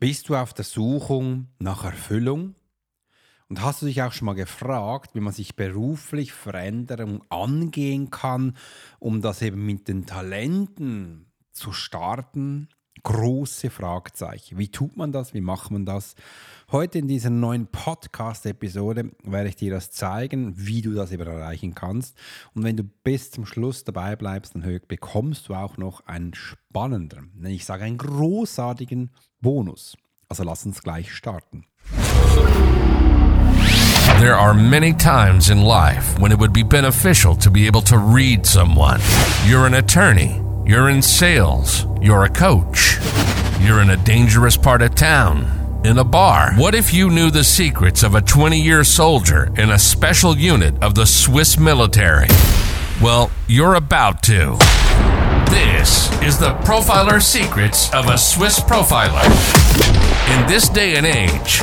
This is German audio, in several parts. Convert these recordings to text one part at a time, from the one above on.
Bist du auf der Suche nach Erfüllung? Und hast du dich auch schon mal gefragt, wie man sich beruflich Veränderung angehen kann, um das eben mit den Talenten zu starten? Große Fragezeichen. Wie tut man das? Wie macht man das? Heute in dieser neuen Podcast-Episode werde ich dir das zeigen, wie du das eben erreichen kannst. Und wenn du bis zum Schluss dabei bleibst, dann bekommst du auch noch einen spannenden, ich sage einen großartigen Bonus. Also lass uns gleich starten. There are many times in life when it would be beneficial to be able to read someone. You're an attorney, you're in sales, you're a coach, you're in a dangerous part of town in a bar. What if you knew the secrets of a 20 year soldier in a special unit of the Swiss military? Well, you're about to. This is the Profiler Secrets of a Swiss Profiler. In this day and age,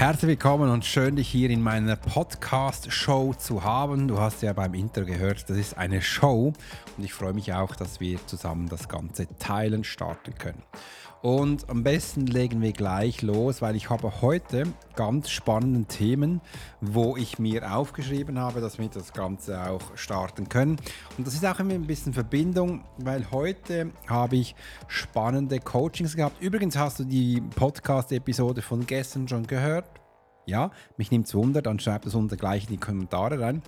Herzlich willkommen und schön, dich hier in meiner Podcast-Show zu haben. Du hast ja beim Intro gehört, das ist eine Show und ich freue mich auch, dass wir zusammen das Ganze teilen, starten können. Und am besten legen wir gleich los, weil ich habe heute ganz spannende Themen, wo ich mir aufgeschrieben habe, dass wir das Ganze auch starten können. Und das ist auch immer ein bisschen Verbindung, weil heute habe ich spannende Coachings gehabt. Übrigens hast du die Podcast-Episode von gestern schon gehört. Ja, mich nimmt es Wunder, dann schreib das unter gleich in die Kommentare rein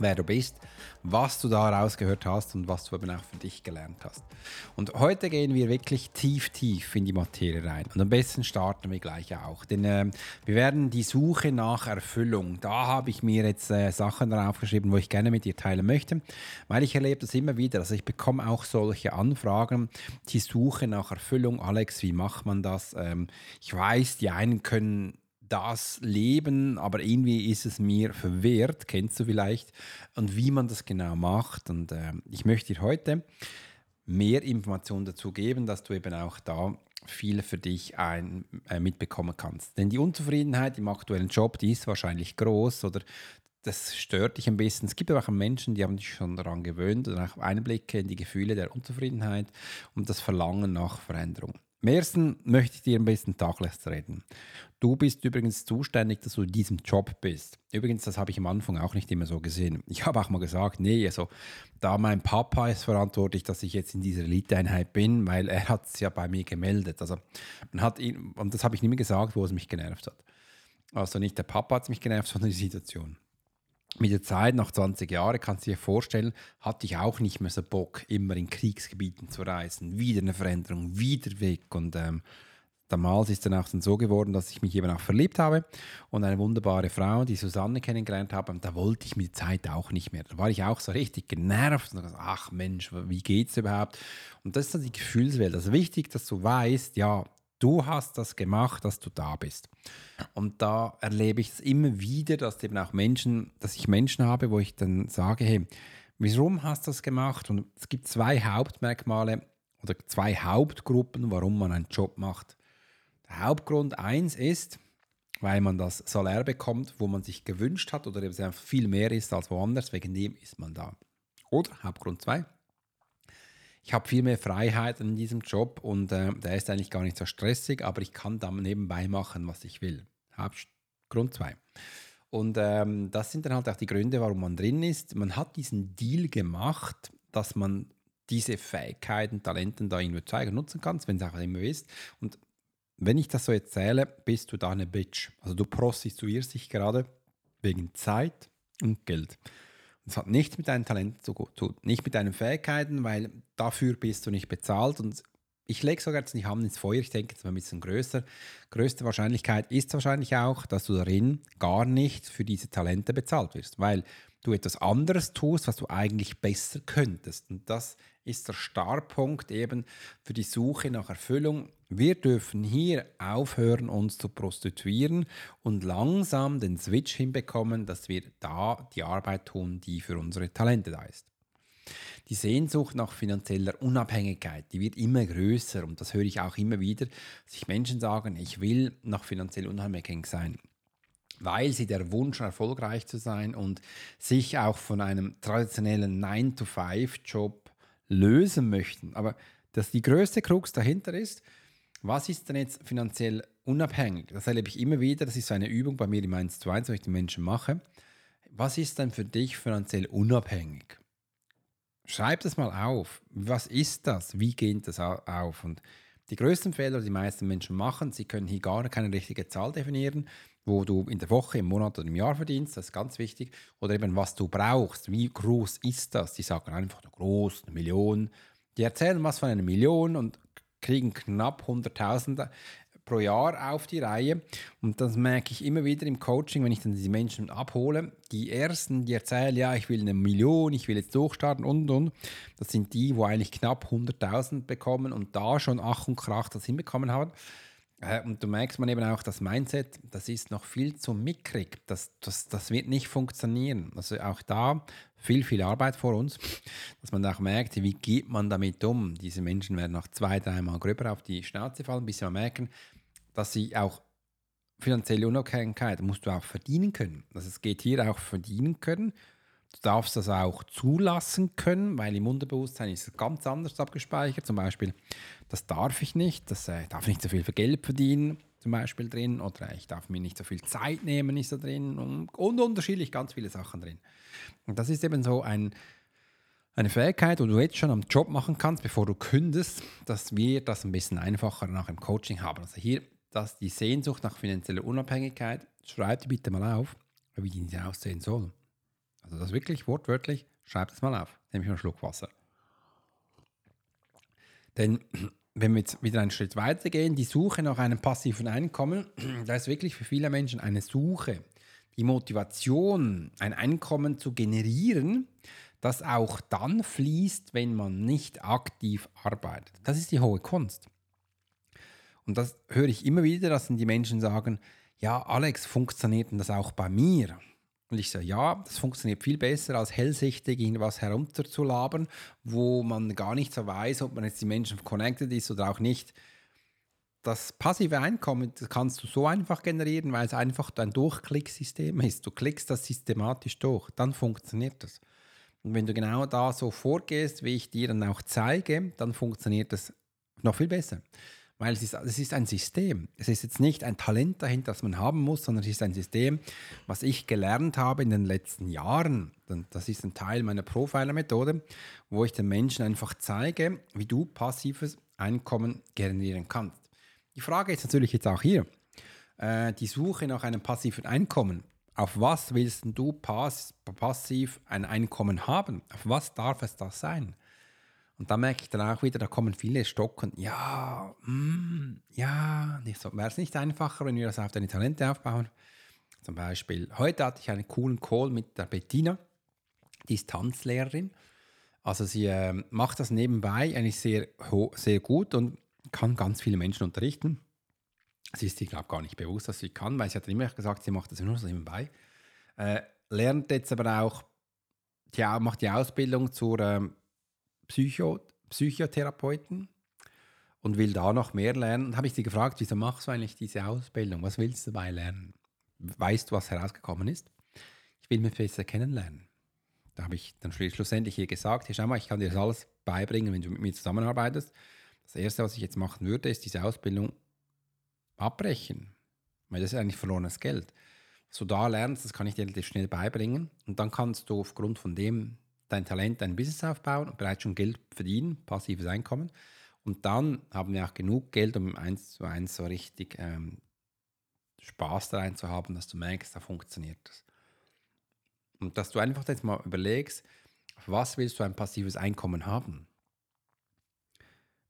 wer du bist, was du da rausgehört hast und was du eben auch für dich gelernt hast. Und heute gehen wir wirklich tief, tief in die Materie rein. Und am besten starten wir gleich auch. Denn äh, wir werden die Suche nach Erfüllung, da habe ich mir jetzt äh, Sachen draufgeschrieben, wo ich gerne mit dir teilen möchte, weil ich erlebe das immer wieder. Also ich bekomme auch solche Anfragen, die Suche nach Erfüllung. Alex, wie macht man das? Ähm, ich weiß, die einen können das Leben, aber irgendwie ist es mir verwehrt, kennst du vielleicht, und wie man das genau macht. Und äh, ich möchte dir heute mehr Informationen dazu geben, dass du eben auch da viel für dich ein, äh, mitbekommen kannst. Denn die Unzufriedenheit im aktuellen Job, die ist wahrscheinlich groß oder das stört dich ein bisschen. Es gibt aber auch Menschen, die haben sich schon daran gewöhnt und auch Einblicke in die Gefühle der Unzufriedenheit und das Verlangen nach Veränderung. Am ersten möchte ich dir ein bisschen Tacheles reden. Du bist übrigens zuständig, dass du in diesem Job bist. Übrigens, das habe ich am Anfang auch nicht immer so gesehen. Ich habe auch mal gesagt, nee, also da mein Papa ist verantwortlich, dass ich jetzt in dieser Eliteeinheit bin, weil er hat es ja bei mir gemeldet. Also man hat ihn, und das habe ich nicht mehr gesagt, wo es mich genervt hat. Also nicht der Papa hat es mich genervt, sondern die Situation mit der Zeit, nach 20 Jahren, kannst du dir vorstellen, hatte ich auch nicht mehr so Bock, immer in Kriegsgebieten zu reisen. Wieder eine Veränderung, wieder weg. Und ähm, damals ist dann auch so geworden, dass ich mich eben auch verliebt habe und eine wunderbare Frau, die Susanne kennengelernt habe. Und da wollte ich mit der Zeit auch nicht mehr. Da war ich auch so richtig genervt und dachte, ach Mensch, wie geht's überhaupt? Und das ist dann die Gefühlswelt. Also wichtig, dass du weißt, ja, du hast das gemacht, dass du da bist. Und da erlebe ich es immer wieder, dass eben auch Menschen, dass ich Menschen habe, wo ich dann sage, hey, warum hast du das gemacht? Und es gibt zwei Hauptmerkmale oder zwei Hauptgruppen, warum man einen Job macht. Der Hauptgrund eins ist, weil man das Salär bekommt, wo man sich gewünscht hat oder einfach viel mehr ist als woanders, wegen dem ist man da. Oder Hauptgrund zwei, ich habe viel mehr Freiheit in diesem Job und äh, der ist eigentlich gar nicht so stressig, aber ich kann dann nebenbei machen, was ich will. Grund 2. Und ähm, das sind dann halt auch die Gründe, warum man drin ist. Man hat diesen Deal gemacht, dass man diese Fähigkeiten, Talenten da irgendwie zeigen nutzen kann, wenn es auch immer ist. Und wenn ich das so erzähle, bist du da eine Bitch. Also du prostituierst dich gerade wegen Zeit und Geld. Das hat nichts mit deinen Talenten zu tun, nicht mit deinen Fähigkeiten, weil dafür bist du nicht bezahlt. Und ich lege sogar jetzt die Hand ins Feuer, ich denke jetzt mal ein bisschen größer. Größte Wahrscheinlichkeit ist wahrscheinlich auch, dass du darin gar nicht für diese Talente bezahlt wirst, weil du etwas anderes tust, was du eigentlich besser könntest. Und das ist der Startpunkt eben für die Suche nach Erfüllung. Wir dürfen hier aufhören, uns zu prostituieren und langsam den Switch hinbekommen, dass wir da die Arbeit tun, die für unsere Talente da ist. Die Sehnsucht nach finanzieller Unabhängigkeit, die wird immer größer und das höre ich auch immer wieder, dass sich Menschen sagen, ich will nach finanziell unabhängig sein weil sie der Wunsch, erfolgreich zu sein und sich auch von einem traditionellen 9-to-5-Job lösen möchten. Aber dass die größte Krux dahinter ist, was ist denn jetzt finanziell unabhängig? Das erlebe ich immer wieder. Das ist so eine Übung bei mir im 1 zu 1, wo ich die Menschen mache. Was ist denn für dich finanziell unabhängig? Schreib das mal auf. Was ist das? Wie geht das auf? Und die größten Fehler, die die meisten Menschen machen, sie können hier gar keine richtige Zahl definieren, wo du in der Woche, im Monat oder im Jahr verdienst, das ist ganz wichtig. Oder eben, was du brauchst, wie groß ist das? Die sagen einfach, groß, eine Million. Die erzählen was von einer Million und kriegen knapp 100.000 pro Jahr auf die Reihe. Und das merke ich immer wieder im Coaching, wenn ich dann diese Menschen abhole. Die ersten, die erzählen, ja, ich will eine Million, ich will jetzt durchstarten und und. Das sind die, wo eigentlich knapp 100.000 bekommen und da schon Ach und Krach das hinbekommen haben. Äh, und du merkst man eben auch, das Mindset, das ist noch viel zu mickrig. Das, das, das wird nicht funktionieren. Also auch da viel, viel Arbeit vor uns, dass man auch merkt, wie geht man damit um. Diese Menschen werden nach zwei, dreimal gröber auf die Schnauze fallen, bis sie merken, dass sie auch finanzielle Unabhängigkeit musst du auch verdienen können. Also es geht hier auch verdienen können. Du darfst das auch zulassen können, weil im Unterbewusstsein ist es ganz anders abgespeichert. Zum Beispiel, das darf ich nicht, das äh, darf nicht so viel für Geld verdienen, zum Beispiel drin, oder ich darf mir nicht so viel Zeit nehmen, ist da drin und, und unterschiedlich ganz viele Sachen drin. Und das ist eben so ein, eine Fähigkeit, die du jetzt schon am Job machen kannst, bevor du kündest, dass wir das ein bisschen einfacher nach dem Coaching haben. Also hier, dass die Sehnsucht nach finanzieller Unabhängigkeit, schreib die bitte mal auf, wie die aussehen soll. Also das wirklich wortwörtlich, schreib das mal auf. Nehme ich mal einen Schluck Wasser. Denn wenn wir jetzt wieder einen Schritt weiter gehen, die Suche nach einem passiven Einkommen, da ist wirklich für viele Menschen eine Suche, die Motivation, ein Einkommen zu generieren, das auch dann fließt, wenn man nicht aktiv arbeitet. Das ist die hohe Kunst. Und das höre ich immer wieder, dass die Menschen sagen, ja, Alex, funktioniert denn das auch bei mir? Und ich sage, ja, das funktioniert viel besser, als hellsichtig irgendwas herunterzulabern, wo man gar nicht so weiß, ob man jetzt die Menschen connected ist oder auch nicht. Das passive Einkommen das kannst du so einfach generieren, weil es einfach ein Durchklicksystem ist. Du klickst das systematisch durch, dann funktioniert das. Und wenn du genau da so vorgehst, wie ich dir dann auch zeige, dann funktioniert das noch viel besser. Weil es ist, es ist ein System. Es ist jetzt nicht ein Talent dahinter, das man haben muss, sondern es ist ein System, was ich gelernt habe in den letzten Jahren. Das ist ein Teil meiner Profiler-Methode, wo ich den Menschen einfach zeige, wie du passives Einkommen generieren kannst. Die Frage ist natürlich jetzt auch hier, äh, die Suche nach einem passiven Einkommen. Auf was willst du pass passiv ein Einkommen haben? Auf was darf es das sein? Und da merke ich dann auch wieder, da kommen viele Stocken. Ja, mm, ja, so. Wäre es nicht einfacher, wenn wir das auf deine Talente aufbauen? Zum Beispiel, heute hatte ich einen coolen Call mit der Bettina, die ist Tanzlehrerin. Also sie äh, macht das nebenbei eigentlich sehr, sehr gut und kann ganz viele Menschen unterrichten. Sie ist sich, glaube ich, gar nicht bewusst, dass sie kann, weil sie hat immer gesagt, sie macht das nur so nebenbei. Äh, lernt jetzt aber auch, die, macht die Ausbildung zur ähm, Psycho, Psychotherapeuten und will da noch mehr lernen. Und habe ich sie gefragt, wieso machst du eigentlich diese Ausbildung? Was willst du dabei lernen? Weißt du, was herausgekommen ist? Ich will mich besser kennenlernen. Da habe ich dann schlussendlich ihr gesagt, hier schau mal, ich kann dir das alles beibringen, wenn du mit mir zusammenarbeitest. Das Erste, was ich jetzt machen würde, ist diese Ausbildung abbrechen. Weil das ist eigentlich verlorenes Geld. Du da lernst, das kann ich dir relativ schnell beibringen. Und dann kannst du aufgrund von dem dein Talent, dein Business aufbauen und bereits schon Geld verdienen, passives Einkommen. Und dann haben wir auch genug Geld, um eins zu eins so richtig ähm, Spaß daran zu haben, dass du merkst, da funktioniert das. Und dass du einfach jetzt mal überlegst, was willst du ein passives Einkommen haben?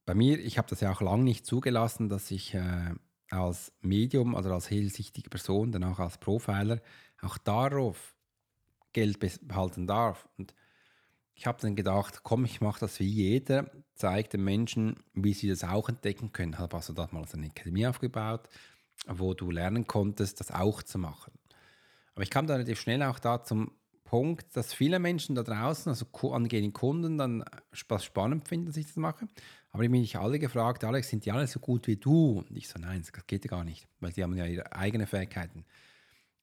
Bei mir, ich habe das ja auch lange nicht zugelassen, dass ich äh, als Medium, also als hellsichtige Person, dann auch als Profiler, auch darauf Geld behalten darf. Und ich habe dann gedacht, komm, ich mache das wie jeder, zeige den Menschen, wie sie das auch entdecken können. Habe also damals eine Akademie aufgebaut, wo du lernen konntest, das auch zu machen. Aber ich kam dann relativ schnell auch da zum Punkt, dass viele Menschen da draußen, also angehende Kunden, dann spannend finden, dass ich das mache. Aber ich bin nicht alle gefragt, Alex, sind die alle so gut wie du? Und ich so, nein, das geht ja gar nicht, weil die haben ja ihre eigenen Fähigkeiten.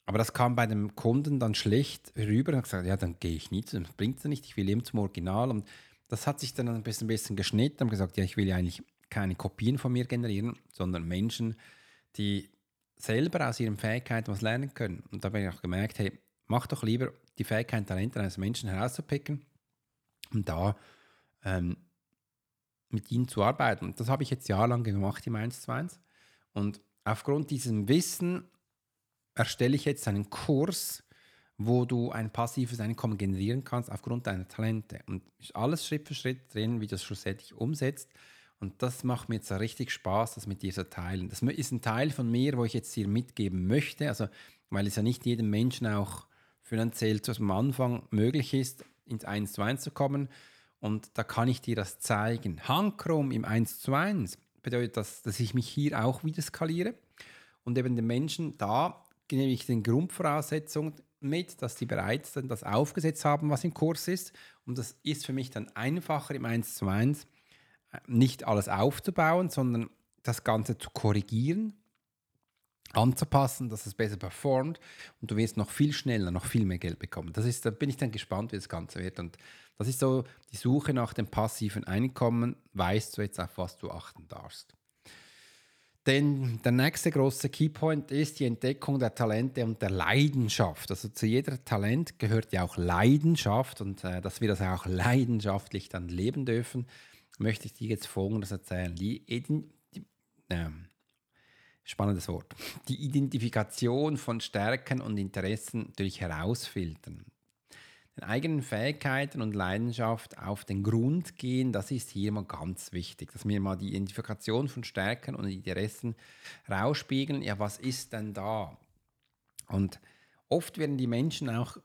Aber das kam bei dem Kunden dann schlecht rüber und hat gesagt, ja, dann gehe ich nicht, das bringt es nicht, ich will eben zum Original. Und das hat sich dann ein bisschen, ein bisschen geschnitten und gesagt, ja, ich will ja eigentlich keine Kopien von mir generieren, sondern Menschen, die selber aus ihren Fähigkeiten was lernen können. Und da habe ich auch gemerkt, hey, mach doch lieber die Fähigkeit, Talente eines Menschen herauszupicken und da ähm, mit ihnen zu arbeiten. Und das habe ich jetzt jahrelang gemacht im 1 zu 1. Und aufgrund diesem Wissen erstelle ich jetzt einen Kurs, wo du ein passives Einkommen generieren kannst aufgrund deiner Talente. Und alles Schritt für Schritt drin, wie du das schlussendlich umsetzt. Und das macht mir jetzt richtig Spaß, das mit dir zu teilen. Das ist ein Teil von mir, wo ich jetzt dir mitgeben möchte. Also, weil es ja nicht jedem Menschen auch finanziell zum Anfang möglich ist, ins 1 zu 1 zu kommen. Und da kann ich dir das zeigen. Handkrom im 1 zu 1 bedeutet das, dass ich mich hier auch wieder skaliere und eben den Menschen da gebe ich den Grundvoraussetzungen mit, dass die bereits dann das aufgesetzt haben, was im Kurs ist. Und das ist für mich dann einfacher im 1 zu 1 äh, nicht alles aufzubauen, sondern das Ganze zu korrigieren, anzupassen, dass es besser performt und du wirst noch viel schneller, noch viel mehr Geld bekommen. Das ist, da bin ich dann gespannt, wie das Ganze wird. Und das ist so die Suche nach dem passiven Einkommen. Weißt du jetzt, auf was du achten darfst. Denn der nächste große Keypoint ist die Entdeckung der Talente und der Leidenschaft. Also zu jeder Talent gehört ja auch Leidenschaft und äh, dass wir das auch leidenschaftlich dann leben dürfen, möchte ich dir jetzt Folgendes erzählen. Die, die, die äh, spannendes Wort. Die Identifikation von Stärken und Interessen natürlich herausfiltern den eigenen Fähigkeiten und Leidenschaft auf den Grund gehen, das ist hier mal ganz wichtig, dass wir mal die Identifikation von Stärken und Interessen rausspiegeln. Ja, was ist denn da? Und oft werden die Menschen auch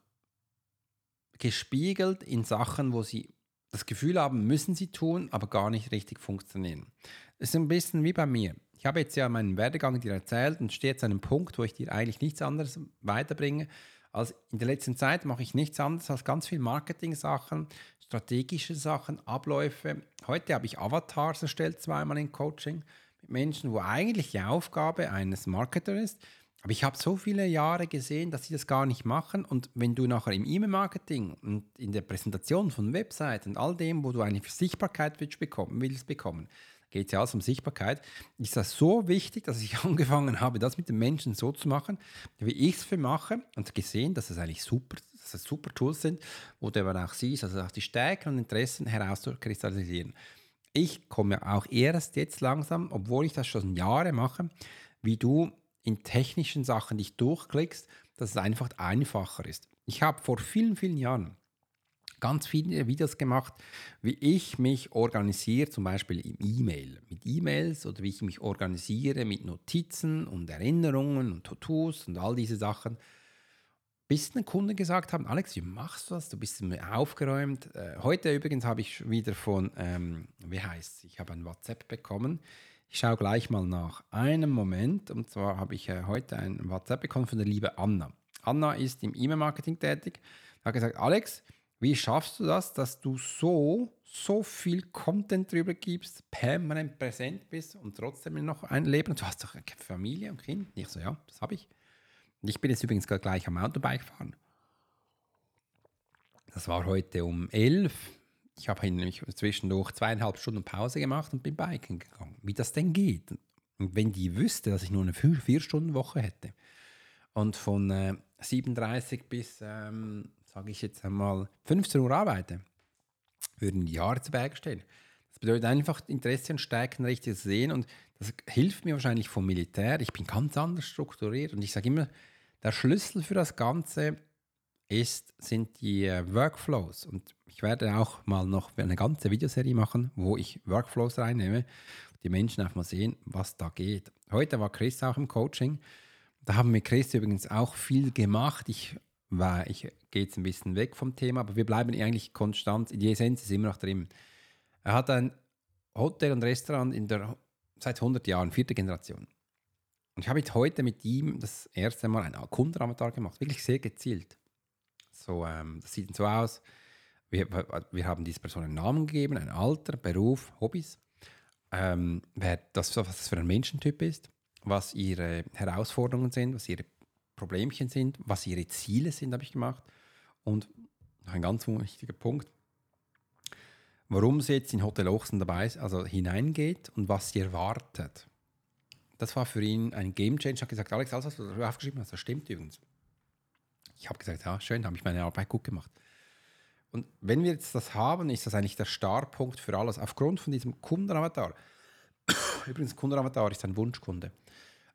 gespiegelt in Sachen, wo sie das Gefühl haben, müssen sie tun, aber gar nicht richtig funktionieren. Es ist ein bisschen wie bei mir. Ich habe jetzt ja meinen Werdegang dir erzählt und stehe jetzt an einem Punkt, wo ich dir eigentlich nichts anderes weiterbringe, also in der letzten Zeit mache ich nichts anderes als ganz viel Marketing-Sachen, strategische Sachen, Abläufe. Heute habe ich Avatars erstellt, zweimal in Coaching mit Menschen, wo eigentlich die Aufgabe eines Marketers ist. Aber ich habe so viele Jahre gesehen, dass sie das gar nicht machen. Und wenn du nachher im E-Mail-Marketing und in der Präsentation von Websites und all dem, wo du eine Sichtbarkeit willst bekommen, willst bekommen, geht es ja alles um Sichtbarkeit, ist das so wichtig, dass ich angefangen habe, das mit den Menschen so zu machen, wie ich es für mache und gesehen, dass es eigentlich super, dass es super Tools sind, wo du aber auch siehst, also auch die Stärken und Interessen herauszukristallisieren. Ich komme auch erst jetzt langsam, obwohl ich das schon Jahre mache, wie du in technischen Sachen dich durchklickst, dass es einfach einfacher ist. Ich habe vor vielen, vielen Jahren ganz viele Videos gemacht, wie ich mich organisiere, zum Beispiel im E-Mail, mit E-Mails oder wie ich mich organisiere mit Notizen und Erinnerungen und To-Dos und all diese Sachen. Bis den Kunden gesagt haben, Alex, wie machst du das? Du bist aufgeräumt. Äh, heute übrigens habe ich wieder von, ähm, wie heißt ich habe ein WhatsApp bekommen. Ich schaue gleich mal nach einem Moment. Und zwar habe ich äh, heute ein WhatsApp bekommen von der liebe Anna. Anna ist im E-Mail-Marketing tätig. Hat gesagt, Alex, wie schaffst du das, dass du so, so viel Content drüber gibst, permanent präsent bist und trotzdem noch ein Leben? Du hast doch Familie und Kind. Ich so, ja, das habe ich. Ich bin jetzt übrigens gerade gleich am Autobike fahren. Das war heute um 11. Ich habe nämlich zwischendurch zweieinhalb Stunden Pause gemacht und bin biken gegangen. Wie das denn geht. Und wenn die wüsste, dass ich nur eine Vier-Stunden-Woche hätte und von äh, 37 bis ähm, sage ich jetzt einmal, 15 Uhr arbeite, würden die Jahre zu Berge stehen. Das bedeutet einfach Interesse und Stärken richtig zu sehen und das hilft mir wahrscheinlich vom Militär. Ich bin ganz anders strukturiert und ich sage immer, der Schlüssel für das Ganze ist, sind die äh, Workflows. Und ich werde auch mal noch eine ganze Videoserie machen, wo ich Workflows reinnehme, die Menschen auch mal sehen, was da geht. Heute war Chris auch im Coaching. Da haben wir Chris übrigens auch viel gemacht. Ich weil ich gehe jetzt ein bisschen weg vom Thema, aber wir bleiben eigentlich konstant, die Essenz ist immer noch drin. Er hat ein Hotel und Restaurant in der, seit 100 Jahren, vierte Generation. Und ich habe jetzt heute mit ihm das erste Mal einen Kundenavatar gemacht, wirklich sehr gezielt. So, ähm, das sieht so aus. Wir, wir haben dieser Person einen Namen gegeben, ein Alter, Beruf, Hobbys, ähm, wer das, was das für ein Menschentyp ist, was ihre Herausforderungen sind, was ihre Problemchen sind, was ihre Ziele sind, habe ich gemacht. Und ein ganz wichtiger Punkt, warum sie jetzt in Hotel Ochsen dabei ist, also hineingeht und was sie erwartet. Das war für ihn ein Game Changer. Ich habe gesagt, Alex, alles, was du aufgeschrieben hast, das stimmt übrigens. Ich habe gesagt, ja, schön, habe ich meine Arbeit gut gemacht. Und wenn wir jetzt das haben, ist das eigentlich der Startpunkt für alles. Aufgrund von diesem Kundenavatar, übrigens Kundenavatar ist ein Wunschkunde,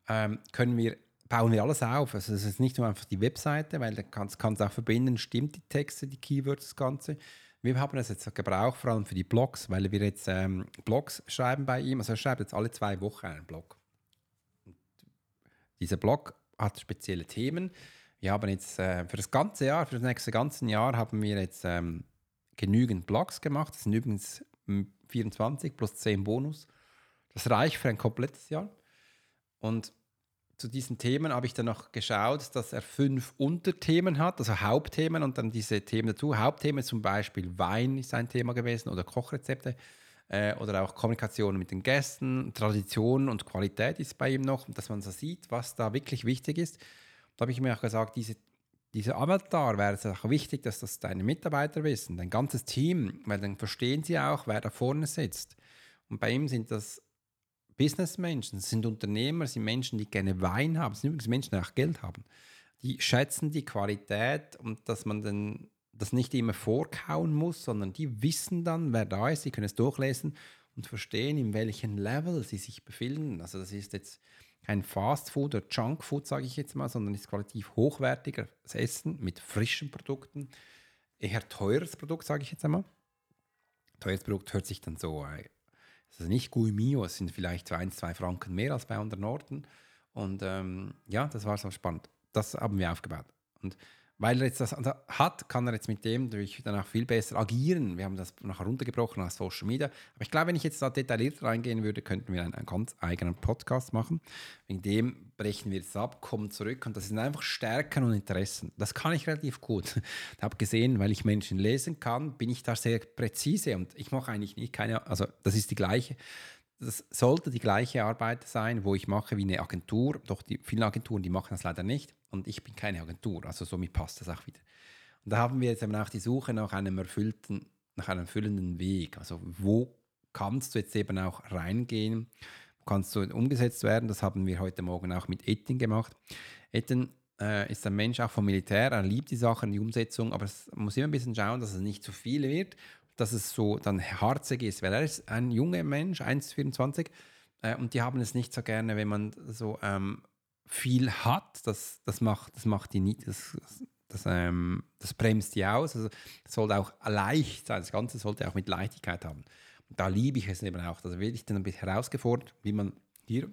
ähm, können wir, bauen wir alles auf. Also es ist nicht nur einfach die Webseite, weil da kannst du auch verbinden, stimmt die Texte, die Keywords, das Ganze. Wir haben das jetzt gebraucht, vor allem für die Blogs, weil wir jetzt ähm, Blogs schreiben bei ihm. Also er schreibt jetzt alle zwei Wochen einen Blog. Und dieser Blog hat spezielle Themen wir haben jetzt äh, für das ganze Jahr, für das nächste ganze Jahr haben wir jetzt ähm, genügend Blogs gemacht. Das sind übrigens 24 plus 10 Bonus. Das reicht für ein komplettes Jahr. Und zu diesen Themen habe ich dann noch geschaut, dass er fünf Unterthemen hat, also Hauptthemen und dann diese Themen dazu. Hauptthemen zum Beispiel Wein ist ein Thema gewesen oder Kochrezepte äh, oder auch Kommunikation mit den Gästen, Tradition und Qualität ist bei ihm noch, dass man so sieht, was da wirklich wichtig ist. Da habe ich mir auch gesagt, diese, dieser Avatar wäre es auch wichtig, dass das deine Mitarbeiter wissen, dein ganzes Team, weil dann verstehen sie auch, wer da vorne sitzt. Und bei ihm sind das Businessmenschen, sind Unternehmer, sind Menschen, die gerne Wein haben, sind übrigens Menschen, die auch Geld haben. Die schätzen die Qualität und dass man dann das nicht immer vorkauen muss, sondern die wissen dann, wer da ist, sie können es durchlesen und verstehen, in welchem Level sie sich befinden. Also das ist jetzt kein Fast Food oder Junk Food, sage ich jetzt mal, sondern ist qualitativ hochwertiges Essen mit frischen Produkten. Eher teures Produkt, sage ich jetzt einmal. Teures Produkt hört sich dann so, äh, es ist nicht Guimio, es sind vielleicht 1, 2 Franken mehr als bei anderen Orten. Und ähm, ja, das war so spannend. Das haben wir aufgebaut. Und weil er jetzt das hat, kann er jetzt mit dem natürlich dann auch viel besser agieren. Wir haben das nachher runtergebrochen nach Social Media. Aber ich glaube, wenn ich jetzt da detailliert reingehen würde, könnten wir einen, einen ganz eigenen Podcast machen. Wegen dem brechen wir jetzt ab, kommen zurück und das sind einfach Stärken und Interessen. Das kann ich relativ gut. Ich habe gesehen, weil ich Menschen lesen kann, bin ich da sehr präzise und ich mache eigentlich nicht keine, also das ist die gleiche das sollte die gleiche Arbeit sein, wo ich mache wie eine Agentur. Doch die vielen Agenturen, die machen das leider nicht. Und ich bin keine Agentur. Also somit passt das auch wieder. Und da haben wir jetzt eben auch die Suche nach einem erfüllten, nach einem erfüllenden Weg. Also wo kannst du jetzt eben auch reingehen? Kannst du umgesetzt werden? Das haben wir heute Morgen auch mit Etin gemacht. Etin äh, ist ein Mensch auch vom Militär. Er liebt die Sachen, die Umsetzung, aber es muss immer ein bisschen schauen, dass es nicht zu viel wird dass es so dann harzig ist, weil er ist ein junger Mensch, 1,24, äh, und die haben es nicht so gerne, wenn man so ähm, viel hat. Das, das, macht, das macht die nicht, das, das, ähm, das bremst die aus. Also es sollte auch leicht sein, das Ganze sollte auch mit Leichtigkeit haben. Da liebe ich es eben auch. Da werde ich dann ein bisschen herausgefordert, wie man hier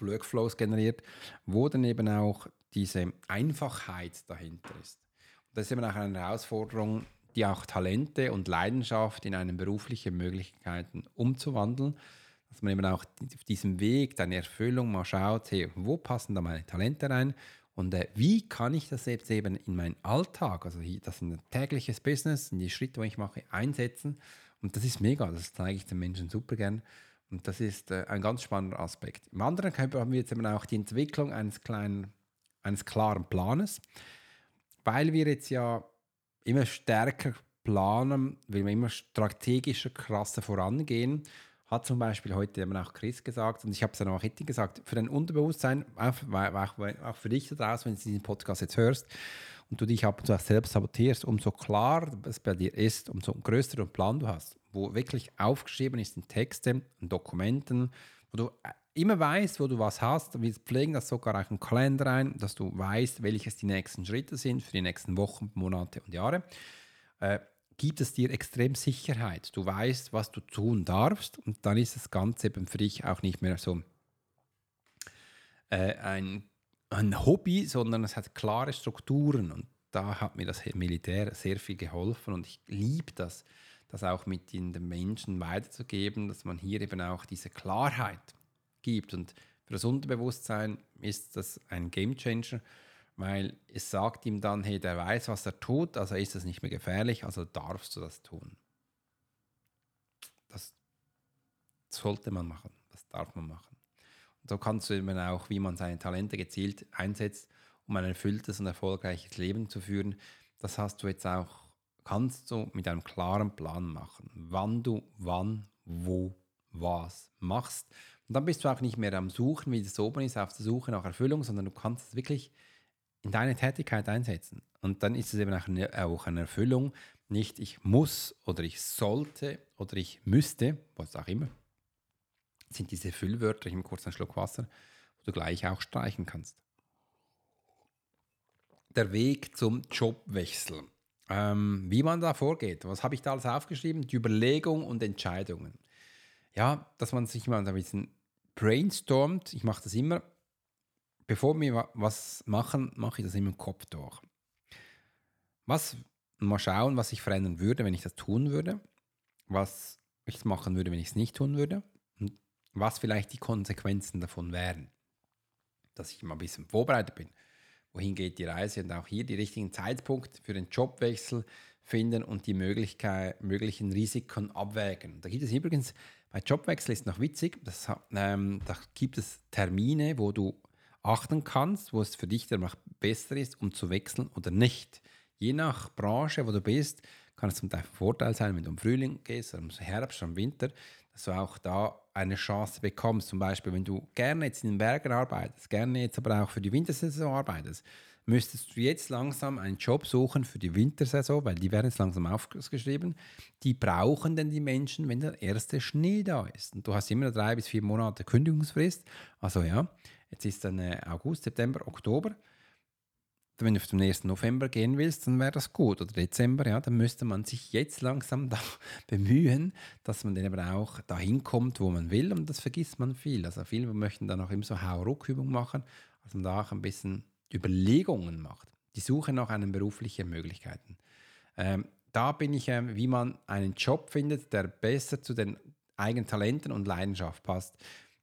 Workflows generiert, wo dann eben auch diese Einfachheit dahinter ist. Das ist eben auch eine Herausforderung, die auch Talente und Leidenschaft in eine berufliche Möglichkeiten umzuwandeln. Dass man eben auch auf diesem Weg deine Erfüllung mal schaut, hey, wo passen da meine Talente rein und äh, wie kann ich das jetzt eben in meinen Alltag, also das ist ein tägliches Business, in die Schritte, die ich mache, einsetzen. Und das ist mega, das zeige ich den Menschen super gern. Und das ist äh, ein ganz spannender Aspekt. Im anderen haben wir jetzt eben auch die Entwicklung eines kleinen, eines klaren Planes, weil wir jetzt ja immer stärker planen, will man immer strategischer, krasser vorangehen. Hat zum Beispiel heute eben auch Chris gesagt, und ich habe es dann auch Hitty gesagt, für dein Unterbewusstsein, auch, auch, auch für dich da draußen, wenn du diesen Podcast jetzt hörst und du dich ab und zu auch selbst sabotierst, umso klarer es bei dir ist, umso größeren Plan du hast, wo wirklich aufgeschrieben ist in Texten, in Dokumenten, wo du immer weißt, wo du was hast. Wir pflegen das sogar auch im Kalender ein, dass du weißt, welches die nächsten Schritte sind für die nächsten Wochen, Monate und Jahre. Äh, gibt es dir extrem Sicherheit. Du weißt, was du tun darfst und dann ist das Ganze eben für dich auch nicht mehr so äh, ein, ein Hobby, sondern es hat klare Strukturen und da hat mir das Militär sehr viel geholfen und ich liebe das, das auch mit den Menschen weiterzugeben, dass man hier eben auch diese Klarheit gibt. Und für das Unterbewusstsein ist das ein Gamechanger, weil es sagt ihm dann, hey, der weiß, was er tut, also ist das nicht mehr gefährlich, also darfst du das tun. Das sollte man machen, das darf man machen. Und so kannst du eben auch, wie man seine Talente gezielt einsetzt, um ein erfülltes und erfolgreiches Leben zu führen. Das hast du jetzt auch, kannst du mit einem klaren Plan machen, wann du wann, wo, was machst. Und dann bist du auch nicht mehr am Suchen, wie das oben ist, auf der Suche nach Erfüllung, sondern du kannst es wirklich in deine Tätigkeit einsetzen. Und dann ist es eben auch eine, Erfüllung, nicht ich muss oder ich sollte oder ich müsste, was auch immer, sind diese Füllwörter, ich nehme kurz einen Schluck Wasser, wo du gleich auch streichen kannst der Weg zum Jobwechsel. Ähm, wie man da vorgeht. Was habe ich da alles aufgeschrieben? Die Überlegung und Entscheidungen. Ja, dass man sich mal ein bisschen brainstormt. Ich mache das immer. Bevor wir was machen, mache ich das immer im Kopf durch. Was, mal schauen, was ich verändern würde, wenn ich das tun würde. Was ich machen würde, wenn ich es nicht tun würde. Und was vielleicht die Konsequenzen davon wären. Dass ich mal ein bisschen vorbereitet bin wohin geht die Reise und auch hier die richtigen Zeitpunkt für den Jobwechsel finden und die Möglichkeit, möglichen Risiken abwägen. Da gibt es übrigens, bei Jobwechsel ist noch witzig, das, ähm, da gibt es Termine, wo du achten kannst, wo es für dich dann besser ist, um zu wechseln oder nicht. Je nach Branche, wo du bist, kann es zum Teil ein Vorteil sein, wenn du im Frühling gehst, oder im Herbst, oder im Winter, dass du auch da eine Chance bekommst. Zum Beispiel, wenn du gerne jetzt in den Bergen arbeitest, gerne jetzt aber auch für die Wintersaison arbeitest, müsstest du jetzt langsam einen Job suchen für die Wintersaison, weil die werden jetzt langsam aufgeschrieben. Die brauchen denn die Menschen, wenn der erste Schnee da ist. Und du hast immer drei bis vier Monate Kündigungsfrist. Also ja, jetzt ist dann äh, August, September, Oktober wenn du zum 1. November gehen willst, dann wäre das gut. Oder Dezember, ja, dann müsste man sich jetzt langsam da bemühen, dass man dann eben auch dahin kommt, wo man will. Und das vergisst man viel. Also viele möchten dann auch immer so Hauruckübungen machen, dass man da auch ein bisschen Überlegungen macht. Die Suche nach einen beruflichen Möglichkeiten. Ähm, da bin ich, äh, wie man einen Job findet, der besser zu den eigenen Talenten und Leidenschaft passt.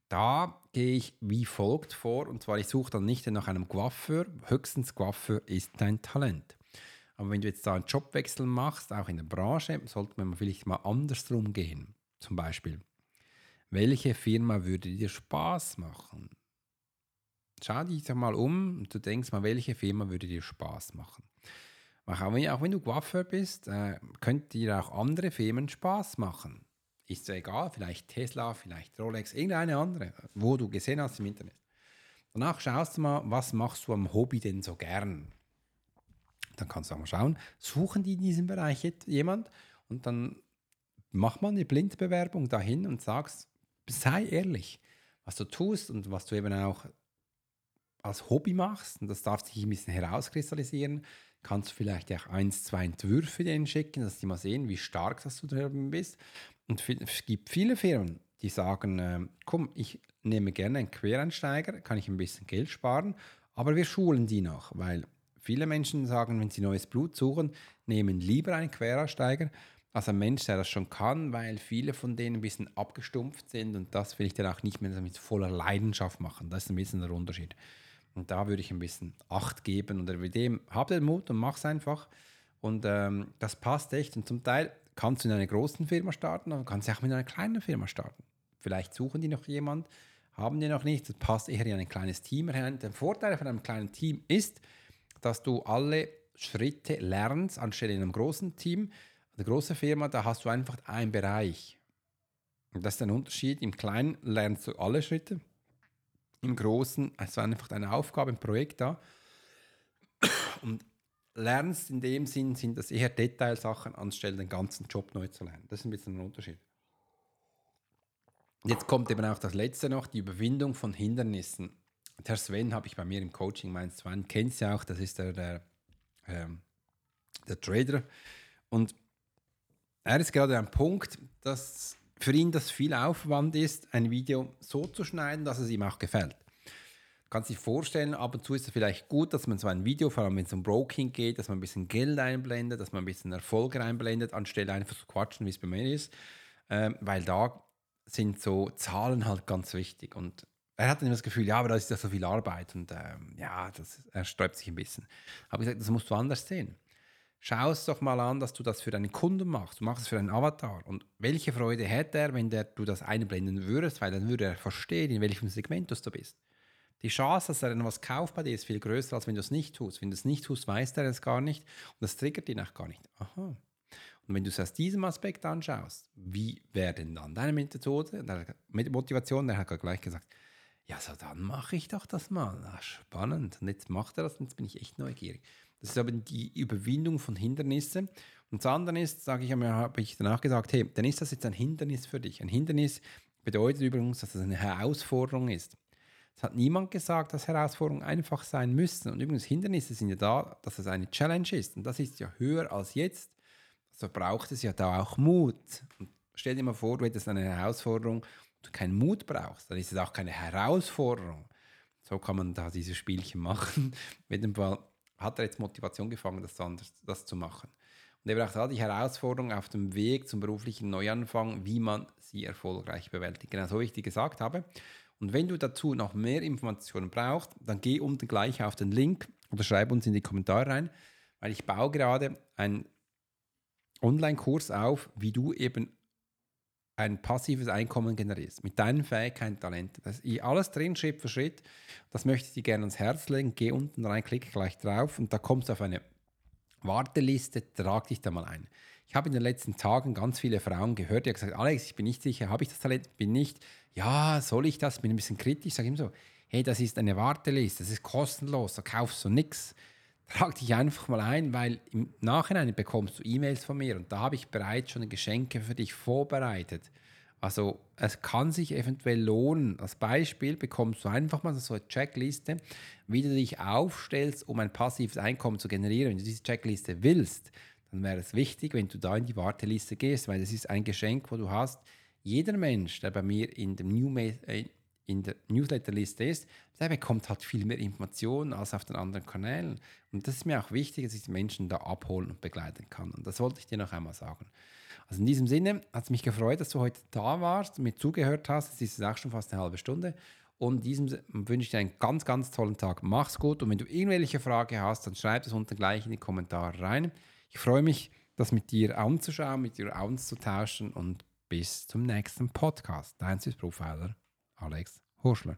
Da gehe ich wie folgt vor, und zwar ich suche dann nicht nach einem Coiffeur, höchstens Coiffeur ist dein Talent. Aber wenn du jetzt da einen Jobwechsel machst, auch in der Branche, sollte man vielleicht mal andersrum gehen. Zum Beispiel, welche Firma würde dir Spaß machen? Schau dich doch mal um und du denkst mal, welche Firma würde dir Spaß machen? Auch wenn, du Coiffeur bist, äh, könnte dir auch andere Firmen Spaß machen ist ja egal, vielleicht Tesla, vielleicht Rolex, irgendeine andere, wo du gesehen hast im Internet. Danach schaust du mal, was machst du am Hobby denn so gern? Dann kannst du auch mal schauen, suchen die in diesem Bereich jemand und dann mach mal eine Blindbewerbung dahin und sagst, sei ehrlich, was du tust und was du eben auch als Hobby machst, und das darf sich ein bisschen herauskristallisieren, kannst du vielleicht auch eins, zwei Entwürfe denen schicken, dass die mal sehen, wie stark das du drin bist. Und es gibt viele Firmen, die sagen, äh, komm, ich nehme gerne einen Quereinsteiger, kann ich ein bisschen Geld sparen, aber wir schulen die noch, weil viele Menschen sagen, wenn sie neues Blut suchen, nehmen lieber einen Quereinsteiger als ein Mensch, der das schon kann, weil viele von denen ein bisschen abgestumpft sind und das will ich dann auch nicht mehr mit voller Leidenschaft machen. Das ist ein bisschen der Unterschied. Und da würde ich ein bisschen Acht geben und mit dem, hab den Mut und mach es einfach. Und ähm, das passt echt. Und zum Teil kannst du in einer großen Firma starten, aber kannst auch mit einer kleinen Firma starten. Vielleicht suchen die noch jemand, haben die noch nicht, das passt eher in ein kleines Team rein. Der Vorteil von einem kleinen Team ist, dass du alle Schritte lernst, anstelle in einem großen Team. Eine große Firma, da hast du einfach einen Bereich. Und das ist ein Unterschied. Im Kleinen lernst du alle Schritte. Im Großen ist einfach eine Aufgabe, ein Projekt da. Und lernst in dem Sinn, sind das eher Detailsachen, anstelle den ganzen Job neu zu lernen. Das ist ein bisschen ein Unterschied. Jetzt kommt eben auch das Letzte noch, die Überwindung von Hindernissen. Der Sven habe ich bei mir im Coaching, mein Sven kennt ja auch, das ist der, der, ähm, der Trader. Und er ist gerade am Punkt, dass für ihn das viel Aufwand ist, ein Video so zu schneiden, dass es ihm auch gefällt kannst dich vorstellen, ab und zu ist es vielleicht gut, dass man so ein Video, vor allem wenn es um Broking geht, dass man ein bisschen Geld einblendet, dass man ein bisschen Erfolg einblendet, anstelle einfach zu quatschen, wie es bei mir ist. Ähm, weil da sind so Zahlen halt ganz wichtig. Und er hat dann immer das Gefühl, ja, aber da ist ja so viel Arbeit und ähm, ja, das, er sträubt sich ein bisschen. Habe ich gesagt, das musst du anders sehen. Schau es doch mal an, dass du das für deinen Kunden machst. Du machst es für deinen Avatar. Und welche Freude hätte er, wenn der, du das einblenden würdest, weil dann würde er verstehen, in welchem Segment du bist. Die Chance, dass er dann was kauft bei dir, ist viel größer, als wenn du es nicht tust. Wenn du es nicht tust, weiß er es gar nicht und das triggert ihn auch gar nicht. Aha. Und wenn du es aus diesem Aspekt anschaust, wie wäre denn dann deine Methode, deine Motivation? Der hat gleich gesagt, ja, so dann mache ich doch das mal. Na, spannend. Und jetzt macht er das und jetzt bin ich echt neugierig. Das ist aber die Überwindung von Hindernissen. Und das andere ist, sage ich einmal, habe ich danach gesagt, hey, dann ist das jetzt ein Hindernis für dich. Ein Hindernis bedeutet übrigens, dass es eine Herausforderung ist. Es hat niemand gesagt, dass Herausforderungen einfach sein müssen. Und übrigens, Hindernisse sind ja da, dass es eine Challenge ist. Und das ist ja höher als jetzt. Also braucht es ja da auch Mut. Und stell dir mal vor, du hättest eine Herausforderung du keinen Mut brauchst, dann ist es auch keine Herausforderung. So kann man da diese Spielchen machen. Mit dem Fall hat er jetzt Motivation gefangen, das, anders, das zu machen. Und er braucht halt die Herausforderung auf dem Weg zum beruflichen Neuanfang, wie man sie erfolgreich bewältigt. Genau so, wie ich dir gesagt habe. Und wenn du dazu noch mehr Informationen brauchst, dann geh unten gleich auf den Link oder schreib uns in die Kommentare rein, weil ich baue gerade einen Online-Kurs auf, wie du eben ein passives Einkommen generierst mit deinen Fähigkeiten, Talenten. Das ist alles drin, Schritt für Schritt. Das möchte ich dir gerne ans Herz legen. Geh unten rein, klick gleich drauf und da kommst du auf eine Warteliste, trag dich da mal ein. Ich habe in den letzten Tagen ganz viele Frauen gehört, die haben gesagt, Alex, ich bin nicht sicher, habe ich das Talent, bin nicht. Ja, soll ich das? Bin ein bisschen kritisch, sage ihm so, hey, das ist eine Warteliste, das ist kostenlos, da kaufst du nichts trag dich einfach mal ein, weil im Nachhinein bekommst du E-Mails von mir und da habe ich bereits schon Geschenke für dich vorbereitet. Also es kann sich eventuell lohnen. Als Beispiel bekommst du einfach mal so eine Checkliste, wie du dich aufstellst, um ein passives Einkommen zu generieren. Wenn du diese Checkliste willst, dann wäre es wichtig, wenn du da in die Warteliste gehst, weil das ist ein Geschenk, wo du hast. Jeder Mensch, der bei mir in dem New äh, in der Newsletterliste ist, der bekommt halt viel mehr Informationen als auf den anderen Kanälen. Und das ist mir auch wichtig, dass ich die Menschen da abholen und begleiten kann. Und das wollte ich dir noch einmal sagen. Also in diesem Sinne hat es mich gefreut, dass du heute da warst, mir zugehört hast. Es ist auch schon fast eine halbe Stunde. Und in diesem wünsche ich dir einen ganz, ganz tollen Tag. Mach's gut. Und wenn du irgendwelche Frage hast, dann schreib es unten gleich in die Kommentare rein. Ich freue mich, das mit dir anzuschauen, mit dir auszutauschen und bis zum nächsten Podcast. Dein Profiler. Alex Horschler.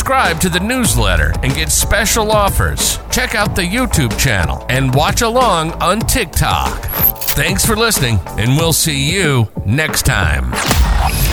subscribe to the newsletter and get special offers. Check out the YouTube channel and watch along on TikTok. Thanks for listening, and we'll see you next time.